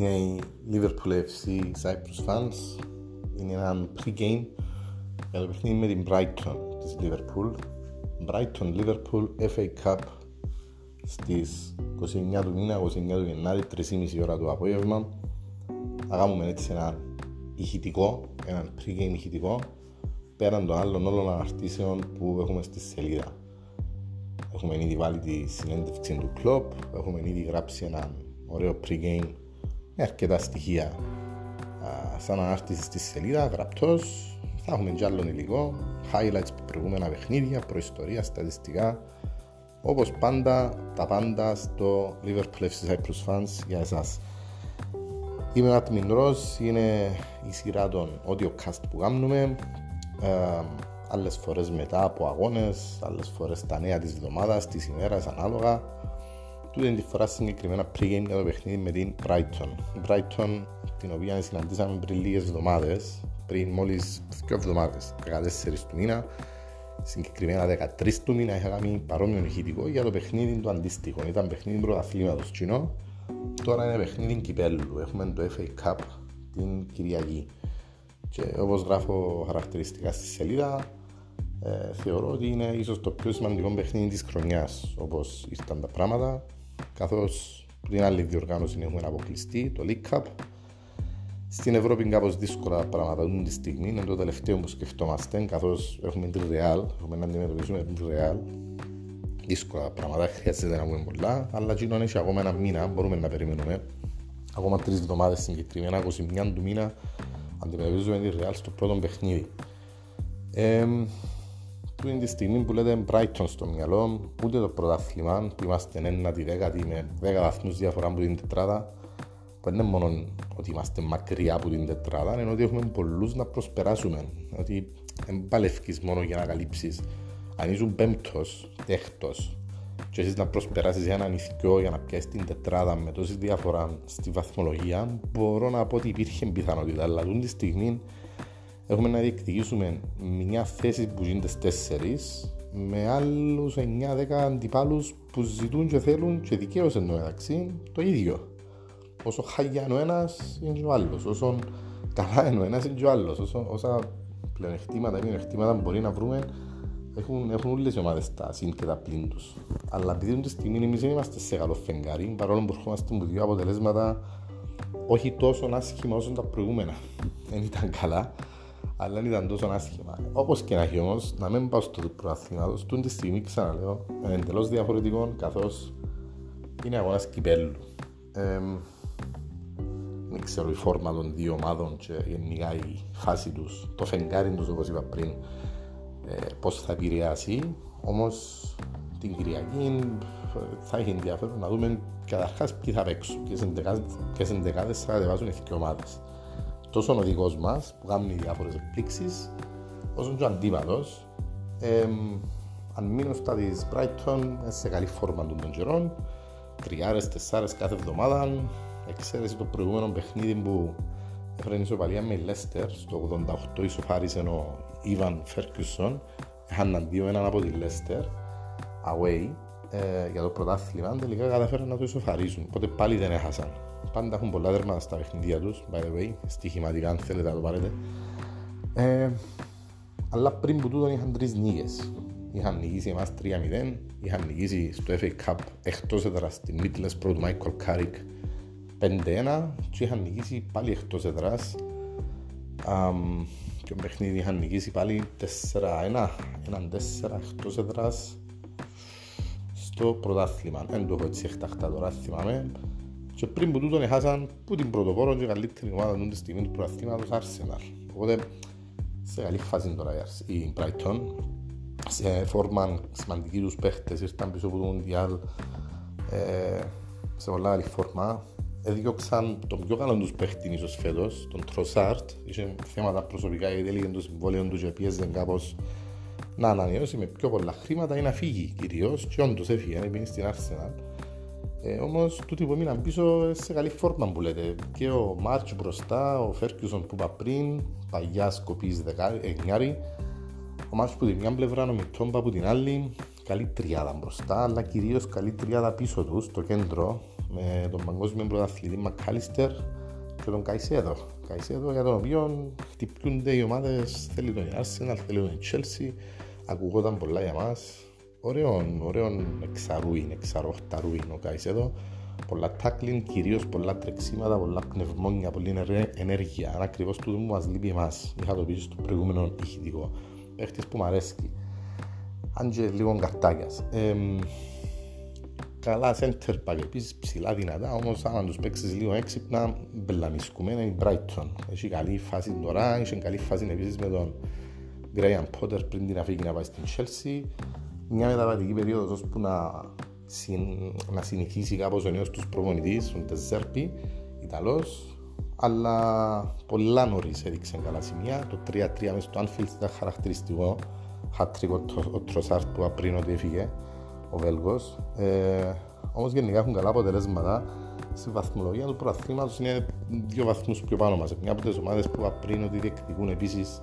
είναι η Liverpool FC Cyprus Fans. Είναι ένα pre-game για το παιχνίδι με την Brighton της Liverpool. Brighton Liverpool FA Cup στις 29 του μήνα, 29 του Γενάρη, 3,5 ώρα το απόγευμα. Θα κάνουμε έτσι ένα ηχητικό, ένα pre-game ηχητικό πέραν των άλλων όλων αναρτήσεων που έχουμε στη σελίδα. Έχουμε ήδη βάλει τη συνέντευξη του κλοπ, έχουμε ήδη γράψει ένα ωραίο pre-game με αρκετά στοιχεία σαν ανάρτηση στη σελίδα, γραπτός. Θα έχουμε και άλλο υλικό, highlights από προηγούμενα παιχνίδια, προϊστορία, στατιστικά. Όπως πάντα, τα πάντα στο Liverpool FC Cyprus Fans για εσάς. Είμαι ο Άτμιν Ρος, είναι η σειρά των audio cast που κάνουμε. Ε, άλλες φορές μετά από αγώνες, άλλες φορές τα νέα της εβδομάδας, της ημέρας ανάλογα. Τούτη τη φορά συγκεκριμένα πριν για το παιχνίδι με την Brighton. Brighton, την οποία συναντήσαμε πριν λίγες εβδομάδες, πριν μόλις δύο εβδομάδες, 14 του μήνα, συγκεκριμένα 13 του μήνα είχα κάνει παρόμοιο ηχητικό για το παιχνίδι του αντίστοιχο. Ήταν παιχνίδι πρωταθλήματος κοινό, τώρα είναι παιχνίδι κυπέλου. Έχουμε το FA Cup την Κυριακή. Και όπως γράφω χαρακτηριστικά στη σελίδα, ε, θεωρώ ότι είναι ίσως το πιο σημαντικό παιχνίδι της χρονιάς όπως ήρθαν τα πράγματα καθώς την άλλη διοργάνωση έχουμε αποκλειστεί, το League Cup στην Ευρώπη είναι κάπως δύσκολα πράγματα αυτή τη στιγμή, είναι το τελευταίο που σκεφτόμαστε καθώς έχουμε την Real, έχουμε να αντιμετωπίσουμε την Real. Δύσκολα πράγματα, χρειάζεται να πούμε πολλά αλλά κοινό έχει ακόμα ένα μήνα, μπορούμε να περιμένουμε. Ακόμα τρεις εβδομάδες συγκεκριμένα, 21 του μήνα αντιμετωπίζουμε τη Real στο πρώτο παιχνίδι. Ε, που είναι τη στιγμή που λέτε Brighton στο μυαλό, ούτε το πρωτάθλημα που είμαστε ένατη δέκατη με 10 βαθμούς διαφορά από την τετράδα, που είναι μόνο ότι είμαστε μακριά από την τετράδα, είναι ότι έχουμε πολλούς να προσπεράσουμε. Ότι δεν παλευκείς μόνο για να καλύψεις. Αν ήσουν πέμπτος, έκτος, και εσείς να προσπεράσεις ένα νηθικιό για να πιάσεις την τετράδα με τόση διαφορά στη βαθμολογία, μπορώ να πω ότι υπήρχε πιθανότητα. Αλλά αυτή τη στιγμή έχουμε να διεκδικήσουμε μια θέση που γίνεται στις τέσσερις με άλλους 9-10 αντιπάλους που ζητούν και θέλουν και δικαίως ενώ μεταξύ το ίδιο. Όσο χάγια είναι ο ένας είναι και ο άλλος, όσο καλά είναι ο ένας είναι και ο άλλος, όσο, όσα πλεονεκτήματα ή μειονεκτήματα μπορεί να βρούμε έχουν, έχουν όλες οι ομάδες τα συν και τα πλήν τους. Αλλά επειδή τη στιγμή εμείς δεν είμαστε σε καλό φεγγάρι, παρόλο που ερχόμαστε με δύο αποτελέσματα όχι τόσο άσχημα όσο τα προηγούμενα. Δεν ήταν καλά, αλλά δεν ήταν τόσο άσχημα. Όπως και να έχει όμως, να μην πάω στο πρωταθλήματο, τούν τη στιγμή ξαναλέω, είναι εντελώς διαφορετικό καθώς είναι αγώνας κυπέλου. Ε, δεν ξέρω η φόρμα των δύο ομάδων και γενικά η φάση τους, το φεγγάρι τους όπως είπα πριν, ε, πώς θα επηρεάσει. Όμως την Κυριακή θα έχει ενδιαφέρον να δούμε καταρχάς ποιοι θα παίξουν, ποιε ενδεκάδε θα κατεβάσουν οι ομάδες τόσο ο δικός μας που κάνει διάφορες εκπλήξεις, όσο και ο αντίπαλος. Ε, αν μείνω στα της Brighton, σε καλή φόρμα των καιρών, τριάρες, τεσσάρες κάθε εβδομάδα. Εξαίρεση το προηγούμενο παιχνίδι που έφερε ισοπαλία με η Leicester στο 88 ισοφάρισε ο Ιβαν Φέρκιουσον. Είχαν αντίο έναν από τη Leicester away ε, για το πρωτάθλημα. Τελικά καταφέραν να το ισοφαρίσουν. Οπότε πάλι δεν έχασαν. Πάντα έχουν πολλά δέρματα στα παιχνίδια τους, by the way, στοιχηματικά αν θέλετε να το πάρετε. Ε, αλλά πριν που τούτον είχαν τρεις νίκες. Είχαν νικήσει εμάς 3-0, είχαν νικήσει στο FA Cup εκτός έδρα στην Middlesbrough του Michael Carrick 5-1 και είχαν νικήσει πάλι εκτός έδρας. Um, και ο παιχνίδι είχαν νικήσει πάλι 4-1, έναν 4 εκτός έδρας στο πρωτάθλημα. Δεν το έχω έτσι εκτακτά τώρα, θυμάμαι. Και πριν που τούτον έχασαν που την πρωτοπόρο και καλύτερη ομάδα του τη στιγμή του προαθήματος Arsenal. Οπότε σε καλή φάση τώρα η Brighton. Σε φόρμα σημαντικοί τους παίχτες ήρθαν πίσω από το Μουντιάλ ε, σε πολλά καλή φόρμα. Έδιωξαν τον πιο καλό τους παίχτη ίσως φέτος, τον Τροσάρτ είχε θέματα προσωπικά γιατί έλεγε το συμβόλαιο του και πίεζε κάπως να ανανεώσει με πιο πολλά χρήματα ή να φύγει κυρίως. Και όντως έφυγε, είναι στην Arsenal ε, Όμως, τούτοι που μείναν πίσω σε καλή φόρμα που λέτε. Και ο Μάρτς μπροστά, ο Φέρκιουσον που είπα πριν, παγιά σκοπής εννιάρη. Ο Μάρτς που την μια πλευρά, ο Μιτόμπα που την άλλη. Καλή τριάδα μπροστά, αλλά κυρίως καλή τριάδα πίσω τους, στο κέντρο. με τον παγκόσμιο πρωταθλητή Μακάλιστερ και τον Καϊσέδο. Καϊσέδο για τον οποίο χτυπιούνται οι ομάδες, θέλει τον Arsenal, θέλει τον Chelsea, ακουγόταν πολλά για μας. Ωραίον, ωραίον εξαρούιν, εξαροχταρούιν ο Καϊσέδο. Πολλά τάκλιν, κυρίως πολλά τρεξίματα, πολλά πνευμόνια, πολλή ενέργεια. Αν ακριβώς τούτο που μας λείπει εμάς. Είχα το πει στο προηγούμενο ηχητικό. Παίχτης που μου αρέσει. Αν και λίγο καρτάκιας. Ε, καλά center back επίσης ψηλά δυνατά όμως αν τους παίξεις λίγο έξυπνα μπελαμισκούμε είναι η Brighton έχει καλή φάση τώρα έχει καλή φάση επίσης με τον Graham Potter πριν την αφήγη να πάει στην Chelsea μια μεταβατική περίοδος ώσπου να, συν, να συνηθίσει κάπως ο νέος τους προπονητής ο Τεζέρπι Ιταλός αλλά πολλά νωρίς έδειξε καλά σημεία το 3-3 μέσα στο Anfield ήταν χαρακτηριστικό χατρικό ο Τροσάρτ που πριν ότι έφυγε ο Βέλγος. Ε, Όμως γενικά έχουν καλά αποτελέσματα. Στη βαθμολογία του πρωταθλήματο είναι δύο βαθμούς πιο πάνω μας. Μια από τις ομάδες που πριν ότι διεκδικούν επίσης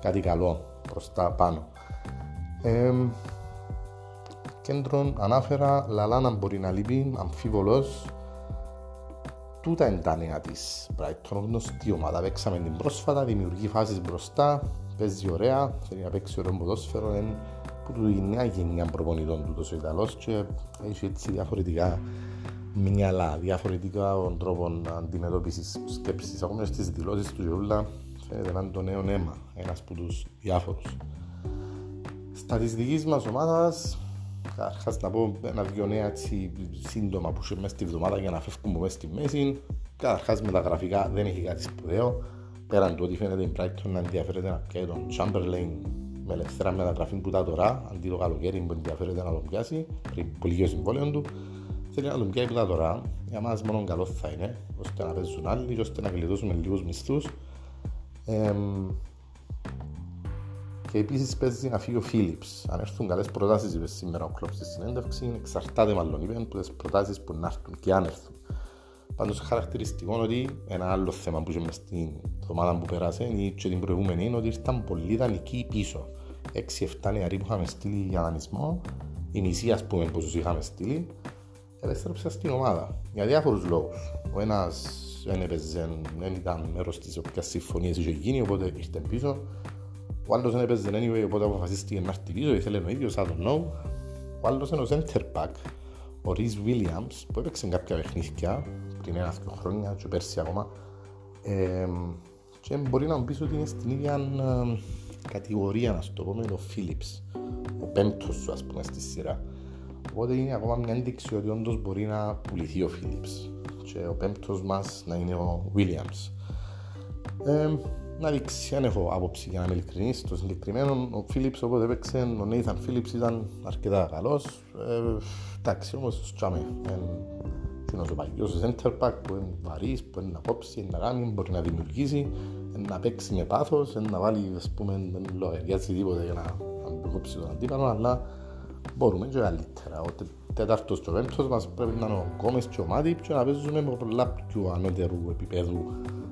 κάτι καλό προς τα πάνω. Ε, κέντρον ανάφερα, Λαλάνα μπορεί να λείπει, αμφίβολο. Τούτα είναι τα νέα της Brighton, γνωστή ομάδα. Παίξαμε την πρόσφατα, δημιουργεί φάσεις μπροστά, παίζει ωραία, θέλει να παίξει ωραίο ποδόσφαιρο, που του η νέα γενιά προπονητών του τόσο Ιταλός και έχει έτσι διαφορετικά μυαλά, διαφορετικά τρόπος αντιμετώπισης σκέψης. Ακόμα στις δηλώσεις του Γιούλα φαίνεται να είναι το νέο αίμα, ένας από τους διάφορους. Στα της δικής μας ομάδας, καταρχάς να πω ένα-δυο νέα έτσι σύντομα που είχε μέσα στη βδομάδα για να φεύγουμε μέσα στη μέση. Καταρχάς με τα γραφικά δεν έχει κάτι σπουδαίο. Πέραν του ότι φαίνεται η Brighton να ενδιαφέρεται να πιάει τον Chamberlain με ελευθερά μεταγραφή που τα τώρα, αντί το καλοκαίρι που ενδιαφέρεται να τον πιάσει, πριν πολύ λίγο συμβόλαιο του, θέλει να τον πιάσει που τα τώρα. Για μας μόνο καλό θα είναι, ώστε να παίζουν άλλοι, ώστε να γλιτώσουμε λίγους μισθούς. Ε, και επίσης παίζει να φύγει ο Φίλιπς. Αν έρθουν καλές προτάσεις, είπες σήμερα ο Κλόπς στη συνέντευξη, εξαρτάται μάλλον είπες από τις προτάσεις που να έρθουν και αν έρθουν. Πάντως χαρακτηριστικό ότι ένα άλλο θέμα που είχαμε στην εβδομάδα που περάσε ή και την προηγούμενη είναι ότι ήρθαν πολλοί δανεικοί πίσω. 6-7 νεαροί που είχαμε στείλει για δανεισμό, η μισή ας πούμε που του είχαμε στείλει, επέστρεψαν στην ομάδα για διάφορους λόγους. Ο ένας δεν έπαιζε, δεν ήταν μέρος της οποίας συμφωνία είχε γίνει, οπότε ήρθε πίσω. Ο άλλος δεν έπαιζε, anyway, οπότε αποφασίστηκε να έρθει πίσω, ήθελε ο ίδιος, I don't know. Ο άλλος είναι ο center back, ο Rhys Williams, που έπαιξε κάποια παιχνίδια πριν ένα-δύο χρόνια και πέρσι ακόμα. Ε, και μπορεί να μου πεις ότι είναι στην ίδια ε, κατηγορία να το πω με τον Philips ο πέμπτος σου ας πούμε στη σειρά. Οπότε είναι ακόμα μια ένδειξη ότι όντως μπορεί να πουληθεί ο Philips και ο πέμπτος μας να είναι ο Williams. Ε, να δείξει, αν έχω άποψη για να είμαι ειλικρινής στο συγκεκριμένο ο Philips όποτε έπαιξε ο Nathan Phillips ήταν αρκετά καλός. Ε, εντάξει όμως τσάμε. Είναι ο παλιός center back που είναι βαρύς, που είναι να κόψει, να κάνει, μπορεί να δημιουργήσει, να παίξει με πάθος, να βάλει, ας πούμε, δεν λογαριάζει τίποτα για να, να κόψει τον αντίπαλο, αλλά μπορούμε και καλύτερα. Ο τέταρτος και ο πέμπτος μας πρέπει να είναι ο Κόμες και ο Μάτιπ και να παίζουμε με πολλά πιο ανώτερου επίπεδου. ε,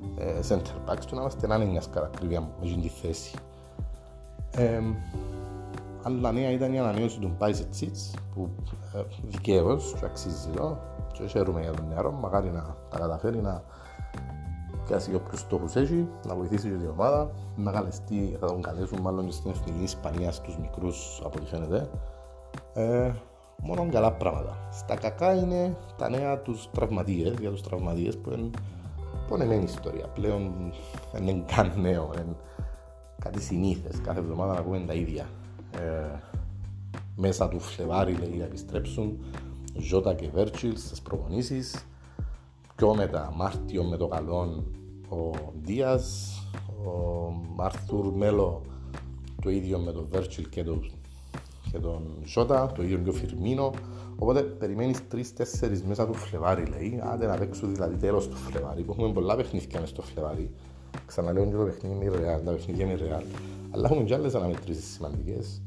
center backs και να είμαστε να είναι μιας καρακριβία με την θέση. Ε, άλλα νέα ήταν η ανανέωση του Μπάιζετ Σίτς που ε, δικαίως και αξίζει εδώ και χαίρομαι για τον νεαρό, μακάρι να τα καταφέρει να πιάσει και όποιους στόχους έχει, να βοηθήσει και την ομάδα, να καλεστεί, θα τον καλέσουν μάλλον στην εθνική Ισπανία στους μικρούς από ό,τι φαίνεται. Ε, μόνο καλά πράγματα. Στα κακά είναι τα νέα τους τραυματίες, για τους τραυματίες που είναι πονεμένη ιστορία. Πλέον δεν είναι καν νέο, είναι κάτι συνήθες. Κάθε εβδομάδα να πούμε τα ίδια. Ε, μέσα του Φλεβάρι λέει να επιστρέψουν Ζώτα και Βέρτσιλς στις προπονήσεις πιο μετά Μάρτιο με το καλό ο Δίας ο Άρθουρ Μέλο το ίδιο με τον Βέρτσιλ και, το, και τον Ζώτα το ίδιο και ο Φιρμίνο. Οπότε περιμένεις 3-4 μέσα του Φλεβάρι λέει. Άντε να παίξω δηλαδή τέλος του Φλεβάρι που έχουμε πολλά παιχνίδια μες στο Φλεβάρι. Ξαναλέω και το παιχνίδι είναι ρεάλ, τα παιχνίδια είναι ρεάλ αλλά έχουμε και άλλες αναμετρήσεις σημαντικές.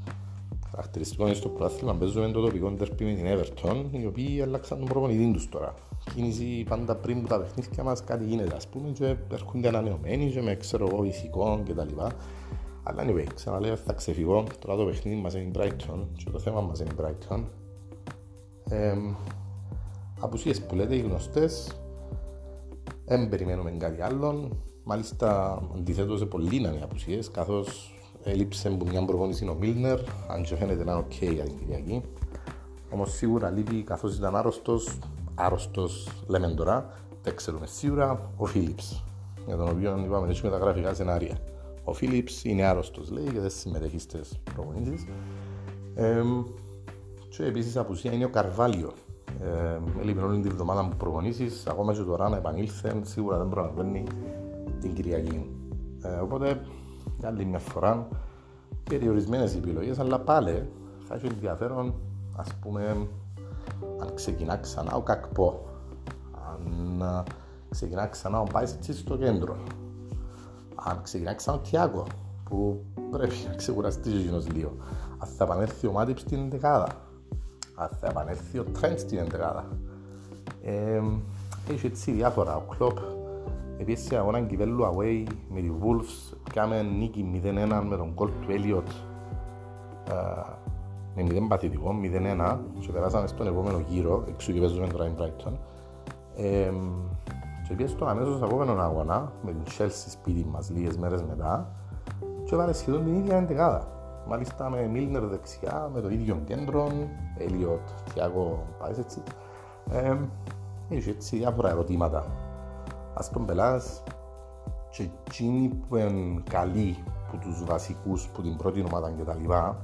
Χαρακτηριστικό είναι στο πρωτάθλημα παίζουμε το τοπικό τερπί με την Everton οι οποίοι αλλάξαν τον προπονητή τους τώρα. Κίνηση πάντα πριν που τα παιχνίδια μας κάτι γίνεται ας πούμε και έρχονται ανανεωμένοι και με ξέρω εγώ ηθικών και τα λοιπά αλλά anyway, ξαναλέω θα ξεφυγώ τώρα το παιχνίδι μας είναι η Brighton και το θέμα μας είναι η Brighton ε, απουσίες που λέτε οι γνωστές, δεν περιμένουμε κάτι άλλο. Μάλιστα, αντιθέτως ε πολλοί είναι οι απουσίες, καθώς έλειψε από μια προπόνηση ο Μίλνερ, αν και φαίνεται να είναι οκ για την Κυριακή. Όμως σίγουρα λείπει καθώς ήταν άρρωστος, άρρωστος λέμε τώρα, δεν ξέρουμε σίγουρα, ο Φίλιπς. Για τον οποίο είπαμε έτσι με τα γραφικά σενάρια. Ο Φίλιπς είναι άρρωστος, λέει, και δεν συμμετέχει στις προπονήσεις. Ε, και επίσης απουσία είναι ο Καρβάλιο, Έλειπε όλη την εβδομάδα που προπονήσεις, ακόμα και τώρα να επανήλθε, σίγουρα δεν προλαβαίνει την Κυριακή. Ε, οπότε, για άλλη μια φορά, περιορισμένες επιλογές, αλλά πάλι θα έχει ενδιαφέρον, ας πούμε, αν ξεκινά ξανά ο Κακπό, αν ξεκινά ξανά ο Πάιστσι στο κέντρο, αν ξεκινά ξανά ο Τιάκο, που πρέπει να ξεκουραστεί ο λίγο, αν θα επανέλθει ο Μάτιπ στην δεκάδα, αν θα επανέλθει ο Τρέντς στην εντεγάδα. Ε, έχει έτσι διάφορα. Ο Κλόπ επίσης αγώνα κυβέλου away με τη Wolves κάμε νίκη 0-1 με τον κόλ του Έλιοτ με 0 παθητικό, 0-1 και περάσαμε στον επόμενο γύρο, εξού και παίζουμε τώρα in Brighton. Ε, και πήγε στον αμέσως επόμενο αγώνα με την Chelsea σπίτι μας λίγες μέρες μετά και έβαλε σχεδόν την ίδια εντεγάδα. Μάλιστα με Μίλνερ δεξιά, με το ίδιο κέντρο, Έλιοτ, Θιάκο, πάεις έτσι. Ε, έχει έτσι διάφορα ερωτήματα. Ας τον πελάς και εκείνοι που είναι καλοί που τους βασικούς που την πρώτη ομάδα και τα λοιπά,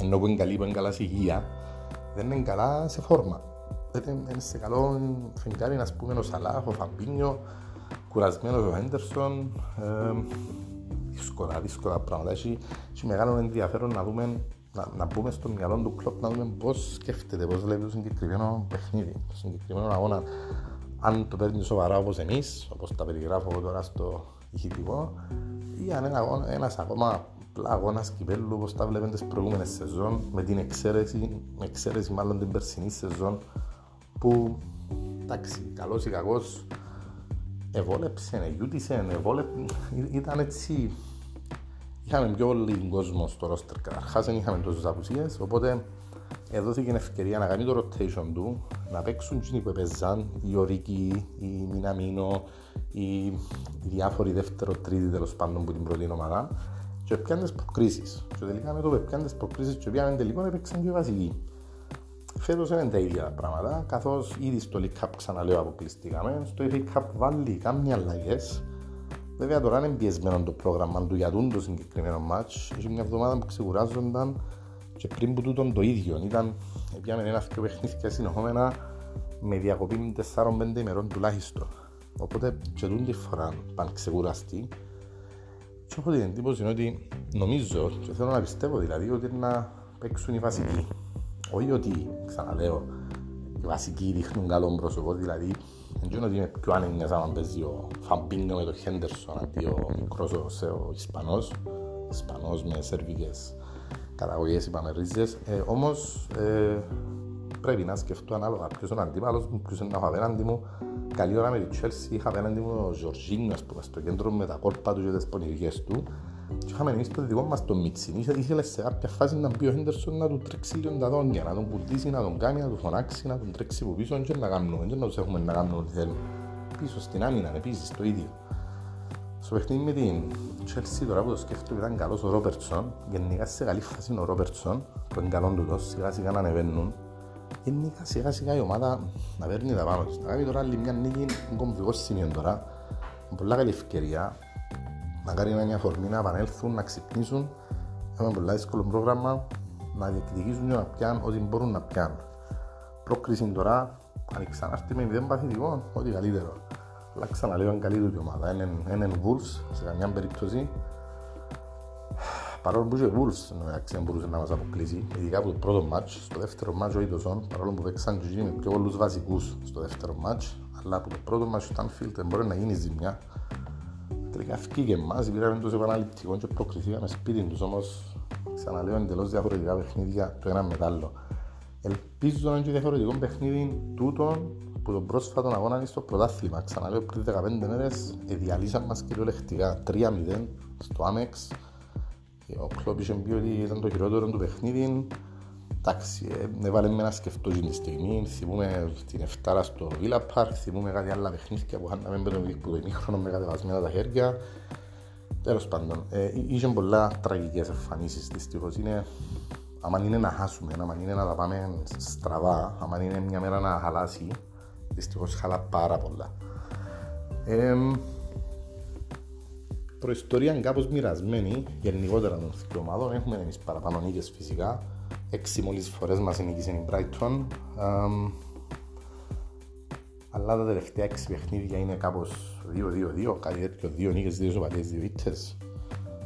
ενώ που είναι καλοί που είναι καλά σε υγεία, δεν είναι καλά σε φόρμα. Δεν είναι σε καλό φεγγάρι να πούμε ο Σαλάχ, ο Φαμπίνιο, κουρασμένος ο Έντερσον, ε, δύσκολα, δύσκολα πράγματα. Έχει, έχει μεγάλο ενδιαφέρον να δούμε να, να μπούμε στο μυαλό του κλόπ να δούμε πώς σκέφτεται, πώς βλέπει το συγκεκριμένο παιχνίδι, το συγκεκριμένο αγώνα. Αν το παίρνει σοβαρά όπως εμείς, όπως τα περιγράφω τώρα στο ηχητικό, ή αν είναι ένας ακόμα απλά αγώνας κυπέλου όπως τα βλέπετε τις προηγούμενες σεζόν, με την εξαίρεση, με εξαίρεση μάλλον την περσινή σεζόν που εντάξει, καλός ή κακός ευόλεψε, εγιούτησε, ευόλεψε, ήταν έτσι είχαμε πιο λίγο κόσμο στο ρόστερ καταρχάς, δεν είχαμε τόσες απουσίες, οπότε έδωσε την ευκαιρία να κάνει το rotation του, να παίξουν εκείνοι που έπαιζαν, η Ορίκη, η Μιναμίνο, οι, οι διάφοροι δεύτερο, τρίτη τέλος πάντων που την πρώτη ομάδα και πιάνε τις προκρίσεις. Και τελικά με το που πιάνε τις προκρίσεις και πιάνε τελικό έπαιξαν και βασικοί. Φέτος είναι τα ίδια πράγματα, καθώς ήδη στο League Cup ξαναλέω αποκλειστήκαμε, στο FA Cup βάλει κάμια αλλαγές, Βέβαια τώρα είναι πιεσμένο το πρόγραμμα του για το συγκεκριμένο μάτς. Έχει μια εβδομάδα που ξεκουράζονταν και πριν που τούτον το ίδιο. Ήταν, πιάμε ένα αυτοί παιχνίδια συνεχόμενα με διακοπή 4-5 ημερών τουλάχιστον. Οπότε και τούτη φορά πάνε ξεκουραστεί. Και έχω την εντύπωση ότι νομίζω και θέλω να πιστεύω δηλαδή ότι να παίξουν οι βασικοί. Όχι ότι, ξαναλέω, οι βασικοί δείχνουν καλό πρόσωπο, δηλαδή δεν ότι είναι πιο άνεγγες άμα παίζει ο Φαμπίνο με τον Χέντερσον αντί ο μικρός ο Ισπανός. Ισπανός με σερβικές καταγωγές είπαμε ρίζες. Ε, όμως ε, πρέπει να σκεφτώ ανάλογα ποιος είναι ο αντίπαλος μου, ποιος είναι ο απέναντι μου. Καλή ώρα με τη Chelsea είχα απέναντι μου ο Ζορζίνιο στο κέντρο με τα κόλπα του και τις πονηριές του και είχαμε εμείς το δικό μας το Μίτσι. Ήθελε σε κάποια φάση να μπει ο Χέντερσον να του τρέξει λίγο τα δόντια, να τον κουρδίσει, να τον κάνει, να του φωνάξει, να τον τρέξει από πίσω και να κάνουμε, και να τους έχουμε να κάνουμε ό,τι θέλουμε. Πίσω στην άμυνα, επίσης το ίδιο. Στο παιχνίδι με την Chelsea τώρα που το σκέφτομαι ήταν καλός ο Ρόπερτσον, γενικά σε καλή φάση είναι ο Ρόπερτσον, που είναι καλό του τόσο, σιγά σιγά να ανεβαίνουν. Γενικά σιγά σιγά η ομάδα να παίρνει τα πάνω της. Να κάνει τώρα άλλη μια νίκη, είναι κομβικό σημείο τώρα. Πολλά καλή ευκαιρία, Μακάρι να είναι μια αφορμή να επανέλθουν, να ξυπνήσουν. Έχουμε πολύ δύσκολο πρόγραμμα να διεκδικήσουν και να πιάνουν ό,τι μπορούν να πιάνουν. Πρόκριση τώρα, αν ξανάρθει με μηδέν παθητικό, ό,τι καλύτερο. Αλλά ξαναλέω είναι καλή του ομάδα. Είναι, είναι Wolves σε καμιά περίπτωση. Παρόλο που είχε Wolves, εντάξει, δεν μπορούσε να μας αποκλείσει. Ειδικά από το πρώτο μάτς, στο δεύτερο μάτς ο Ιτωσόν, παρόλο που παίξαν και με πιο πολλούς βασικούς στο δεύτερο μάτς, αλλά από το πρώτο μάτς του Stanfield δεν μπορεί να γίνει ζημιά τελικά φύγε εμάς, πήραμε τους επαναληπτικών και προκριθήκαμε σπίτι τους, όμως ξαναλέω εντελώς διαφορετικά παιχνίδια το ένα με το άλλο. Ελπίζω να είναι και διαφορετικό παιχνίδι τούτο που τον πρόσφατο αγώνα είναι στο πρωτάθλημα. Ξαναλέω πριν 15 μέρες διαλύσαν μας κυριολεκτικά 3-0 στο Άμεξ. Ο Κλόπ είχε πει ότι ήταν το χειρότερο του παιχνίδι εντάξει, ε, έβαλε με να σκεφτώ την στιγμή, θυμούμε την Εφτάρα στο Villa Park, θυμούμε κάτι άλλα παιχνίδια που είχαμε με τον που το ημίχρονο με κατεβασμένα τα χέρια. Τέλος πάντων, ε, είχε πολλά τραγικές εμφανίσεις δυστυχώς. Είναι, άμα είναι να χάσουμε, άμα είναι να τα πάμε στραβά, άμα είναι μια μέρα να χαλάσει, δυστυχώς χαλά πάρα πολλά. Ε, προϊστορία είναι κάπως μοιρασμένη, γενικότερα των δύο ομάδων. Έχουμε εμείς παραπάνω νίκες φυσικά. Έξι μόλις φορές μας νίκησε η Brighton. αλλά τα τελευταία έξι παιχνίδια είναι κάπως 2-2-2, κάτι τέτοιο, δύο νίκες, δύο σοπαλίες, δύο ήττες.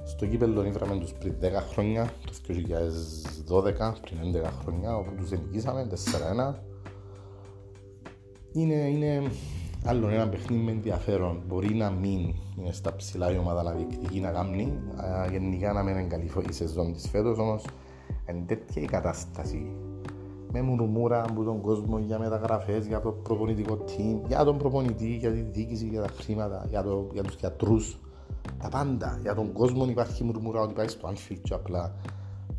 Στο κύπελλο ήβραμε τους πριν 10 χρόνια, το 2012, πριν 11 χρόνια, όπου τους νικήσαμε 4-1. Είναι, είναι Άλλο ένα παιχνίδι με ενδιαφέρον. Μπορεί να μην είναι στα ψηλά η ομάδα να διεκδικεί να κάνει. Γενικά να μην είναι καλή η σεζόν της φέτος όμως είναι τέτοια η κατάσταση. Με μουρμούρα από τον κόσμο για μεταγραφές, για το προπονητικό team, για τον προπονητή, για τη διοίκηση, για τα χρήματα, για, το, για τους γιατρούς. Τα πάντα. Για τον κόσμο υπάρχει μουρμούρα ότι πάει στο Anfield και απλά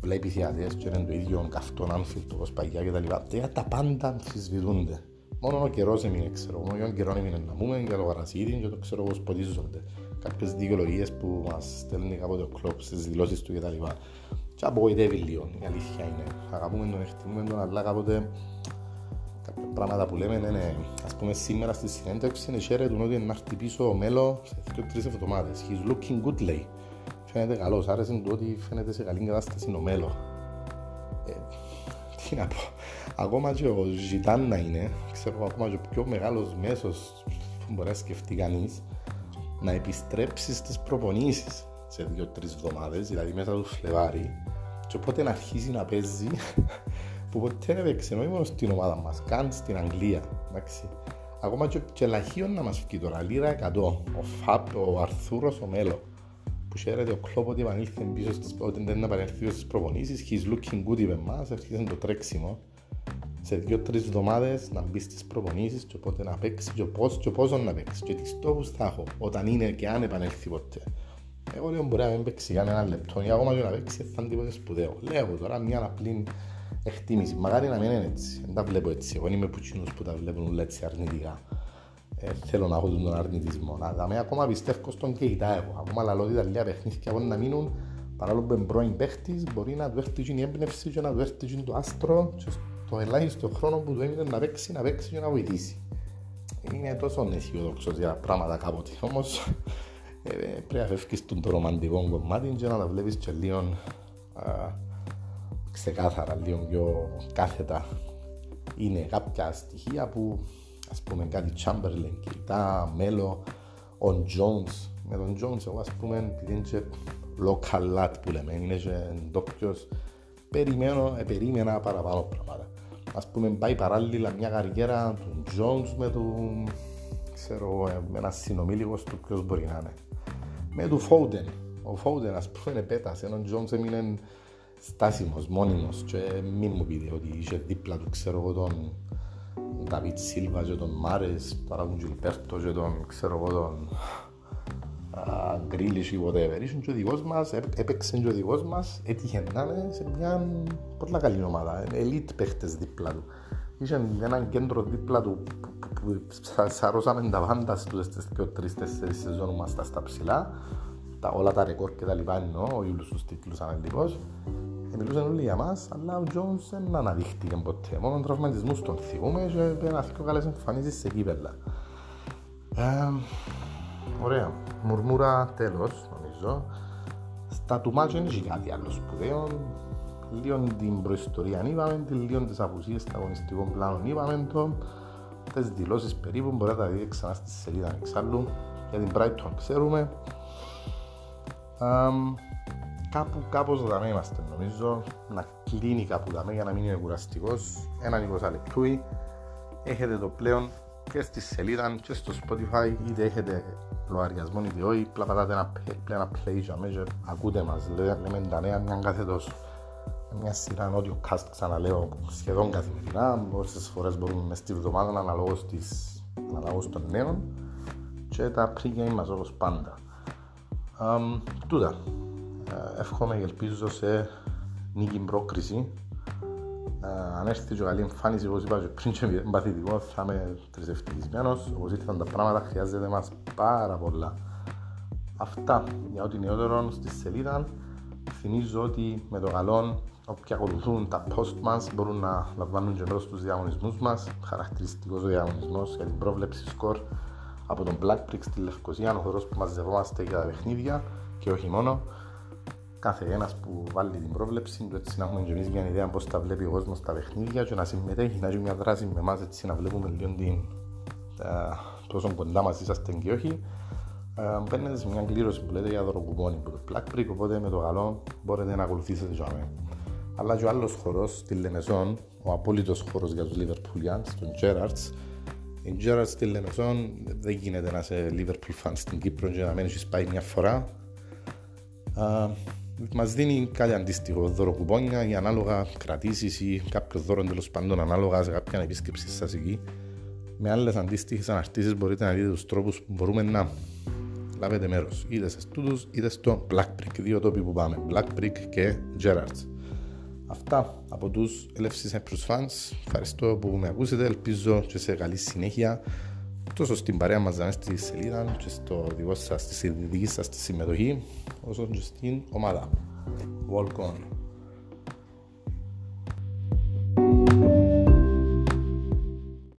βλέπει θεατές και είναι το ίδιο καυτόν Anfield όπως παγιά και τα λοιπά. Τα πάντα αμφισβητούνται. Μόνο ο καιρός έμεινε, ξέρω, μόνο ο καιρός έμεινε να πούμε για το γαρασίδι και το ξέρω πώς ποτίζονται. Κάποιες δικαιολογίες που μας στέλνει κάποτε ο κλόπ στις δηλώσεις του κτλ. Και απογοητεύει λίγο, η αλήθεια είναι. Αγαπούμε τον, εκτιμούμε τον, αλλά κάποτε κάποια πράγματα που λέμε είναι, ας πούμε σήμερα στη συνέντευξη είναι χαίρετουν ότι να έρθει πίσω ο Μέλο σε δύο τρεις εβδομάδες. He's looking good, λέει. Φαίνεται καλός, άρεσε του ότι φαίνεται σε καλή κατάσταση ο Μέλο. Ε, τι να πω ακόμα και ο Ζητάν να είναι, ξέρω ακόμα και ο πιο μεγάλος μέσος που μπορεί να σκεφτεί κανείς, να επιστρέψει στις προπονήσεις σε δύο-τρεις εβδομάδες, δηλαδή μέσα του Φλεβάρι, και οπότε να αρχίσει να παίζει που ποτέ δεν έπαιξε, όχι μόνο στην ομάδα μας, καν στην Αγγλία. Εντάξει. Ακόμα και, και λαχείον να μας βγει τώρα, λίρα 100. Ο Φαπ, ο Αρθούρος, ο Μέλο. Που χαίρεται ο Κλόπ ότι επανήλθε πίσω στις, ότι δεν επανέλθει στις προπονήσεις. He's looking good, είπε μας, έρχεται το τρέξιμο σε δύο-τρεις εβδομάδες να μπει στις προπονήσεις και οπότε να παίξει και πώ και πόσο να παίξει και τι στόχους θα έχω όταν είναι και αν επανέλθει ποτέ. Εγώ λέω μπορεί να μην παίξει κανένα λεπτό ή ακόμα και να παίξει θα είναι τίποτε σπουδαίο. Λέω τώρα μια απλή εκτίμηση. Μαγάρι να μην είναι έτσι. Δεν τα βλέπω έτσι. Εγώ είμαι πουτσίνο που τα βλέπουν όλα έτσι αρνητικά. Ε, θέλω να έχω τον αρνητισμό. Να δάμε ακόμα πιστεύω στον και εγώ. Ακόμα λαλώ ότι τα λίγα παιχνίδια να μείνουν παρόλο που είναι πρώην παίχτης, μπορεί να του έρθει η έμπνευση και να του έρθει το άστρο και το ελάχιστο χρόνο που του έμεινε να παίξει, να παίξει και να βοηθήσει. Είναι τόσο αισιοδόξος για πράγματα κάποτε. Όμως ε, πρέπει να φεύγεις στον το ρομαντικό κομμάτι και να τα βλέπεις και λίγο α, ξεκάθαρα, λίγο πιο κάθετα. Είναι κάποια στοιχεία που ας πούμε κάτι Chamberlain, κοιτά, Μέλο, ο Jones. Με τον Jones, εγώ ας πούμε, επειδή είναι και local lad που λέμε, είναι και ντόπιος, περιμένω, ε, περίμενα παραπάνω πράγματα ας πούμε πάει παράλληλα μια καριέρα του Jones με του ξέρω, ε, με ένα συνομήλικο του ποιος μπορεί να είναι με του Foden. Ο Foden ας πούμε πέτασε ενώ ο Jones έμεινε στάσιμος, μόνιμος. Και μην μου πείτε ότι είχε δίπλα του ξέρω εγώ τον Νταβίτ Σίλβα και τον Μάρες τώρα τον Γιλπέρτο και τον ξέρω εγώ τον γκρίλις ή whatever. Ήσουν και ο δικός μας, έπαιξε και ο δικός μας, έτυχε να είναι σε μια πολύ καλή ομάδα, elite παίχτες δίπλα του. Είχε ένα κέντρο δίπλα του που σαρώσαμε τα πάντα στους δύο, τρεις, τέσσερις σεζόν μας στα ψηλά. Τα, όλα τα ρεκόρ και τα λοιπά εννοώ, όχι όλους τους τίτλους αναλυτικώς. Μιλούσαν όλοι για μας, αλλά ο Τζόνς δεν αναδείχτηκε ποτέ. Μόνο τραυματισμούς τον θυμούμε και ένα πιο καλές εμφανίσεις σε κύπελα. Ωραία. Μουρμούρα τέλος, νομίζω. Στα του μάτσου είναι και κάτι άλλο σπουδαίο. Λίγο την προϊστορία είπαμε, λίγο τις απουσίες στα αγωνιστικό πλάνο είπαμε το. Τις δηλώσεις περίπου μπορεί να τα δείτε ξανά στη σελίδα εξάλλου. Για την Brighton ξέρουμε. Um, κάπου κάπως δαμέ είμαστε νομίζω να κλείνει κάπου δαμέ για να μην είναι κουραστικός ένα 20 λεπτούι έχετε το πλέον και στη σελίδα και στο Spotify είτε έχετε λογαριασμό είτε όχι απλά πατάτε ένα, ένα play για μέσα ακούτε μας λέμε τα νέα μια κάθε τόσο μια σειρά νότιο cast ξαναλέω σχεδόν καθημερινά όσες φορές μπορούμε μες στη βδομάδα αναλόγως, της, αναλόγως των νέων και τα pre-game μας όπως πάντα um, τούτα ε, εύχομαι και ελπίζω σε νίκη πρόκριση αν έρθει και καλή εμφάνιση, όπως είπα και πριν και παθητικό, θα είμαι τρισευτυχισμένος. Όπως ήρθαν τα πράγματα, χρειάζεται μας πάρα πολλά. Αυτά για ό,τι νεότερο στη σελίδα. Θυμίζω ότι με το καλό όποιοι ακολουθούν τα post μας μπορούν να λαμβάνουν και μέρος στους διαγωνισμούς μας. Χαρακτηριστικός ο διαγωνισμός για την πρόβλεψη σκορ από τον Black στη Λευκοσία, ο χορός που μαζευόμαστε για τα παιχνίδια και όχι μόνο κάθε ένας που βάλει την πρόβλεψη του έτσι να έχουμε και εμείς μια ιδέα πώς τα βλέπει ο κόσμος στα παιχνίδια και να συμμετέχει, να έχει μια δράση με εμάς έτσι να βλέπουμε λίγο την, πόσο κοντά μας είσαστε και όχι. Μπαίνετε σε μια κλήρωση που λέτε για δωροκουπόνι που το Black Brick, οπότε με το καλό μπορείτε να ακολουθήσετε για μένα. Αλλά και ο άλλος χορός στη Λεμεσόν, ο απόλυτος χώρος για τους Liverpoolians, τον Gerrards, η Gerrards στη Λεμεσόν δεν γίνεται να είσαι Liverpool fan στην Κύπρο και να μένεις πάει μια φορά μας δίνει κάτι αντίστοιχο δωροκουπόνια ή ανάλογα κρατήσεις ή κάποιο δώρο τέλος πάντων ανάλογα σε κάποια επίσκεψη σας εκεί. Με άλλες αντίστοιχες αναρτήσεις μπορείτε να δείτε τους τρόπους που μπορούμε να λάβετε μέρος είτε σε τούτου είτε στο Black Brick. Δύο τόποι που πάμε, Black Brick και Gerards. Αυτά από τους LFC Cyprus Fans. Ευχαριστώ που με ακούσετε. Ελπίζω και σε καλή συνέχεια τόσο στην παρέα μας στη σελίδα και στο δικό σας, στη δική σας της συμμετοχή όσο και στην ομάδα. Walk on.